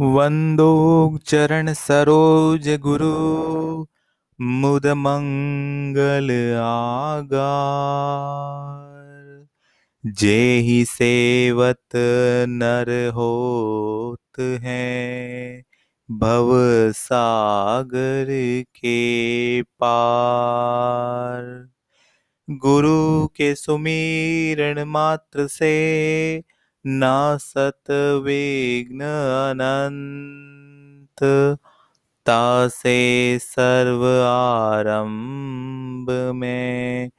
वन्दो चरणसरोजगुरु मुदमङ्गल आगार। ही सेवत नर होत हैं, भव सागर के पार। गुरु के सुमीरण मात्र से नासत विघ्न अनंत। तासे सर्व आरंभ में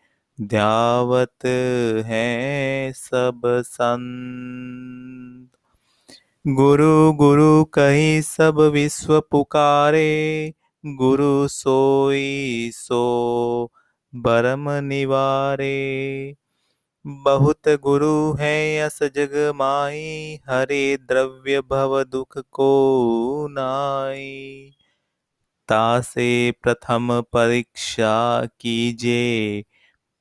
ध्यावत है सब संत। गुरु गुरु कही सब विश्व पुकारे, गुरु सोई सो बरम निवारे। बहुत गुरु है यस जग माई, हरे द्रव्य भव दुख को नाई। तासे प्रथम परीक्षा कीजे,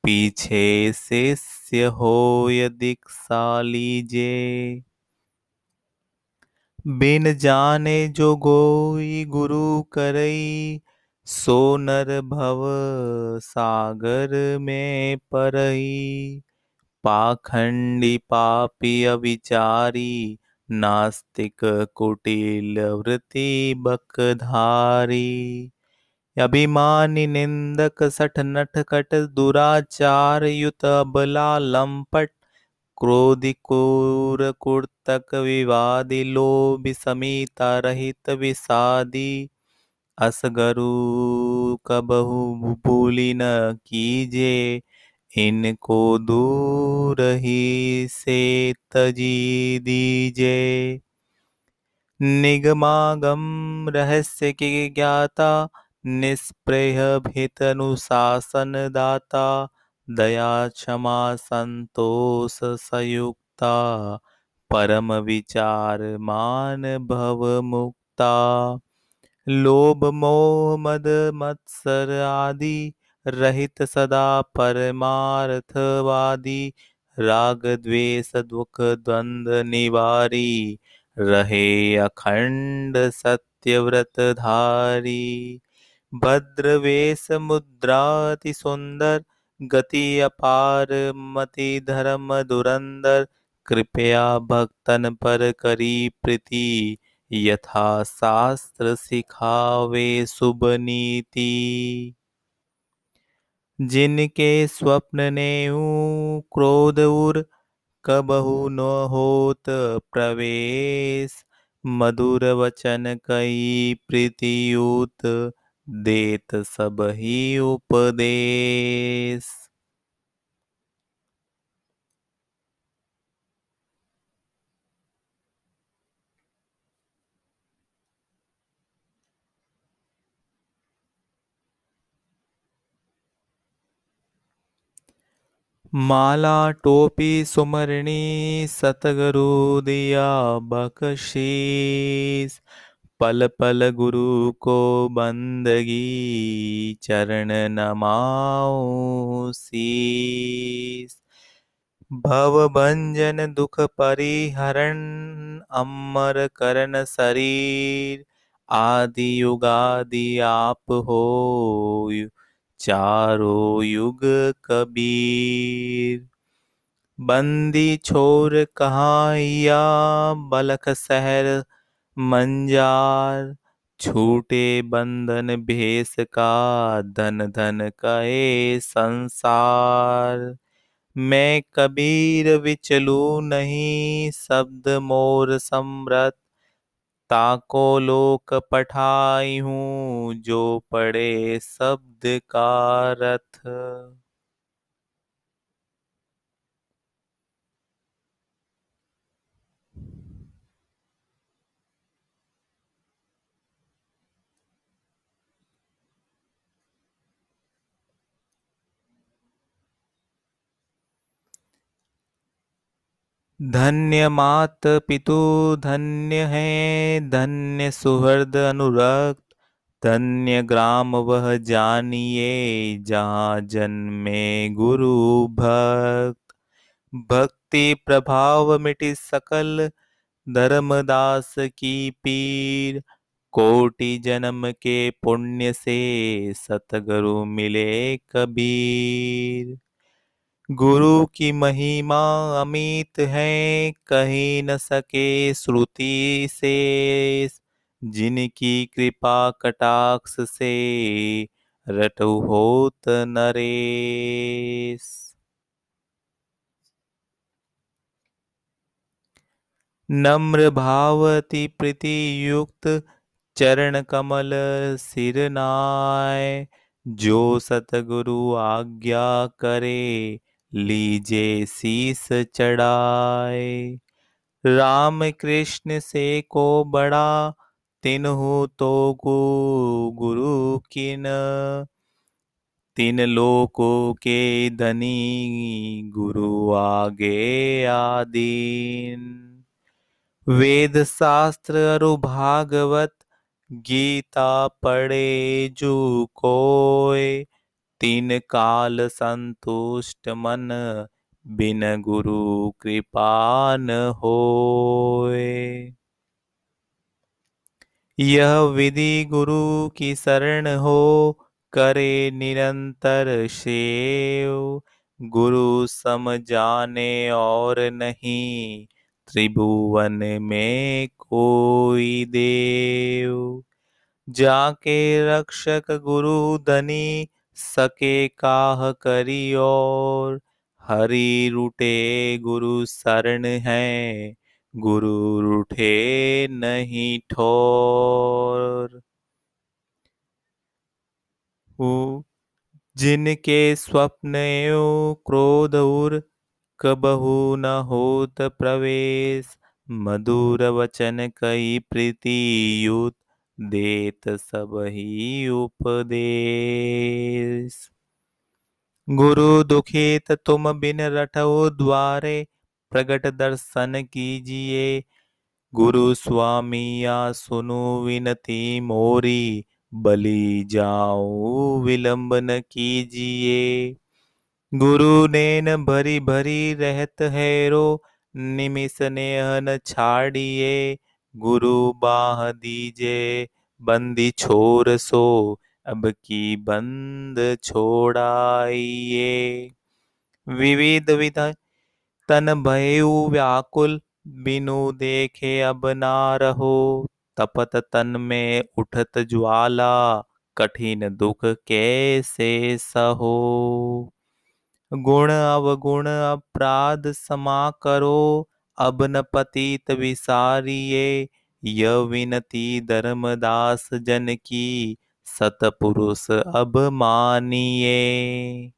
पीछे शिष्य हो दीक्षा लीजे। बिन जाने जो गोई गुरु करई सो नर भव सागर में परई। पाखंडी पापी अविचारी, नास्तिक कुटिल वृत्ति बकधारी। अभिमानी निंदक सठ नठ कट, दुराचार युत बला लंपट। क्रोधि क्रूर कुर्तक विवादी, लोभ समीता रहित विषादी। असगरु कबहु भूली न कीजे इनको दूर ही से तजी दीजे। निगमागम रहस्य की ज्ञाता, निष्प्रेह भित अनुशासन दाता, दया क्षमा संतोष संयुक्ता, परम विचार मान भव मुक्ता। लोभ मोह मद मत्सर आदि रहित सदा परमार्थवादी, राग, द्वेष, दुख, द्वंद निवारी, रहे अखंड सत्य व्रत धारी भद्र वेश मुद्राति सुंदर, गति अपार, मति धर्म दुरंदर, कृपया भक्तन पर करी प्रीति, यथा शास्त्र सिखावे शुभ नीति। जिनके स्वप्न ने क्रोध उर कबहु न होत प्रवेश। मधुर वचन कई प्रीतियुत देत सब ही उपदेश। माला टोपी सुमरणी सतगुरु दिया बख्शीस। पल पल गुरु को बंदगी चरण नमाओ शीस भव भंजन दुख परिहरण अमर करण शरीर। आदि युगादि आप हो चारों युग कबीर। बंदी छोर कहाइया, बलख शहर मंजार। छूटे बंधन भेष का, धन धन कहे संसार। मैं कबीर विचलू नहीं, शब्द मोर समृत ताको लोक पठाई हूँ जो पढ़े शब्द का रथ। धन्य मात पितु, धन्य है, धन्य सुहृद अनुरक्त, धन्य ग्राम वह जानिए, जहाँ जन्मे गुरु भक्त। भक्ति प्रभाव मिटी सकल, धर्मदास की पीर, कोटि जन्म के पुण्य से सतगुरु मिले कबीर। गुरु की महिमा अमित है कही न सके श्रुति से जिनकी कृपा कटाक्ष से रटु होत नरेश। नम्र भावती प्रीति युक्त चरण कमल सिर नाय जो सतगुरु आज्ञा करे लीजे शीस चढ़ाए। राम कृष्ण से को बड़ा, तिन्हु तो गु, गुरु किन। तीन लोकों के धनी, गुरु आगे आदीन। वेद शास्त्र अरु भागवत गीता पढ़े जू कोय तीन काल संतुष्ट मन, बिन गुरु कृपा न होए। यह विधि गुरु की शरण हो, करे निरंतर सेव। गुरु सम जाने और नहीं, त्रिभुवन में कोई देव। जाके रक्षक गुरु धनी सके काह करी और हरि रूटे गुरु शरण है। गुरु रूठे नहीं ठोर। जिनके स्वप्न क्रोध उर कबहू न होत प्रवेश। मधुर वचन कई प्रीति युत देत सब ही उपदेश। गुरु दुखित तुम बिन रटो द्वारे, प्रगट दर्शन कीजिए। गुरु स्वामी या सुनु विनती मोरी, बलि जाओ विलंब न कीजिए। गुरु नैन भरी भरी रहत है रो निमिष नेह न छाड़िए। गुरु बाह दीजे, बंदी छोर सो, अब की बंद छोड़ाइए। विविध विधा, तन भयु व्याकुल, बिनु देखे अब ना रहो। तपत तन में उठत ज्वाला, कठिन दुख कैसे सहो। गुण अवगुण अपराध समा करो अब न पतित विसारिये य विनती धर्मदास जन की सतपुरुष अब मानिए।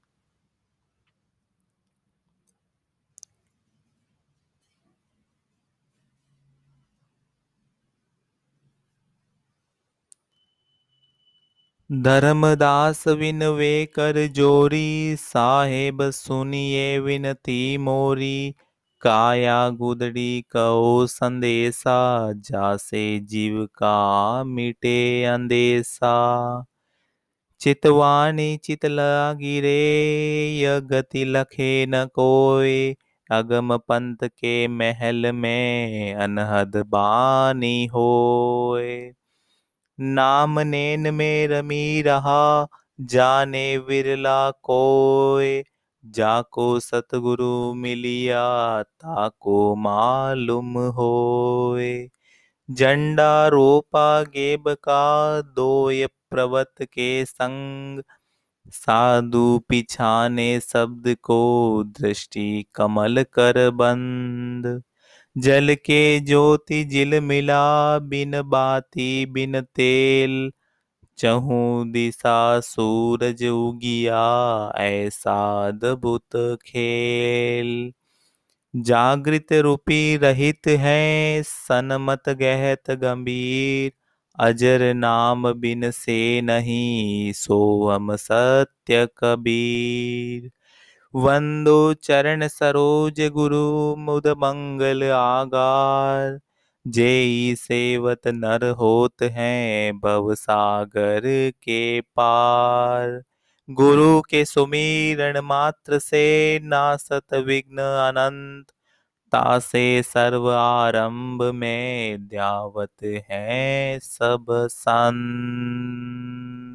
धर्मदास विनवे कर जोरी, साहेब सुनिए विनती मोरी। काया गुदड़ी कहो संदेशा जासे जीव का मिटे अंदेशा चितवानी चित गिरे य गति लखे न कोय अगम पंथ के महल में अनहद बानी होए। नाम नैन में रमी रहा, जाने विरला कोय जाको सतगुरु मिलिया, ताको मालूम होए। झंडा रोपा गेब का, दोय प्रवत के संग। साधु पिछाने शब्द को दृष्टि कमल कर बंद। जल के ज्योति जिल मिला, बिन बाती बिन तेल। चहु दिशा सूरज उगिया ऐसा अद्भुत खेल। जागृत रूपी रहित है सनमत गहत गंभीर। अजर नाम बिन से नहीं सो हम सत्य कबीर। वंदो चरण सरोज गुरु, मुद मंगल आगार। जेई सेवत नर होत हैं भव सागर के पार। गुरु के सुमीरण मात्र से नासत विघ्न अनंत, तासे सर्व आरंभ में द्यावत है सब संत।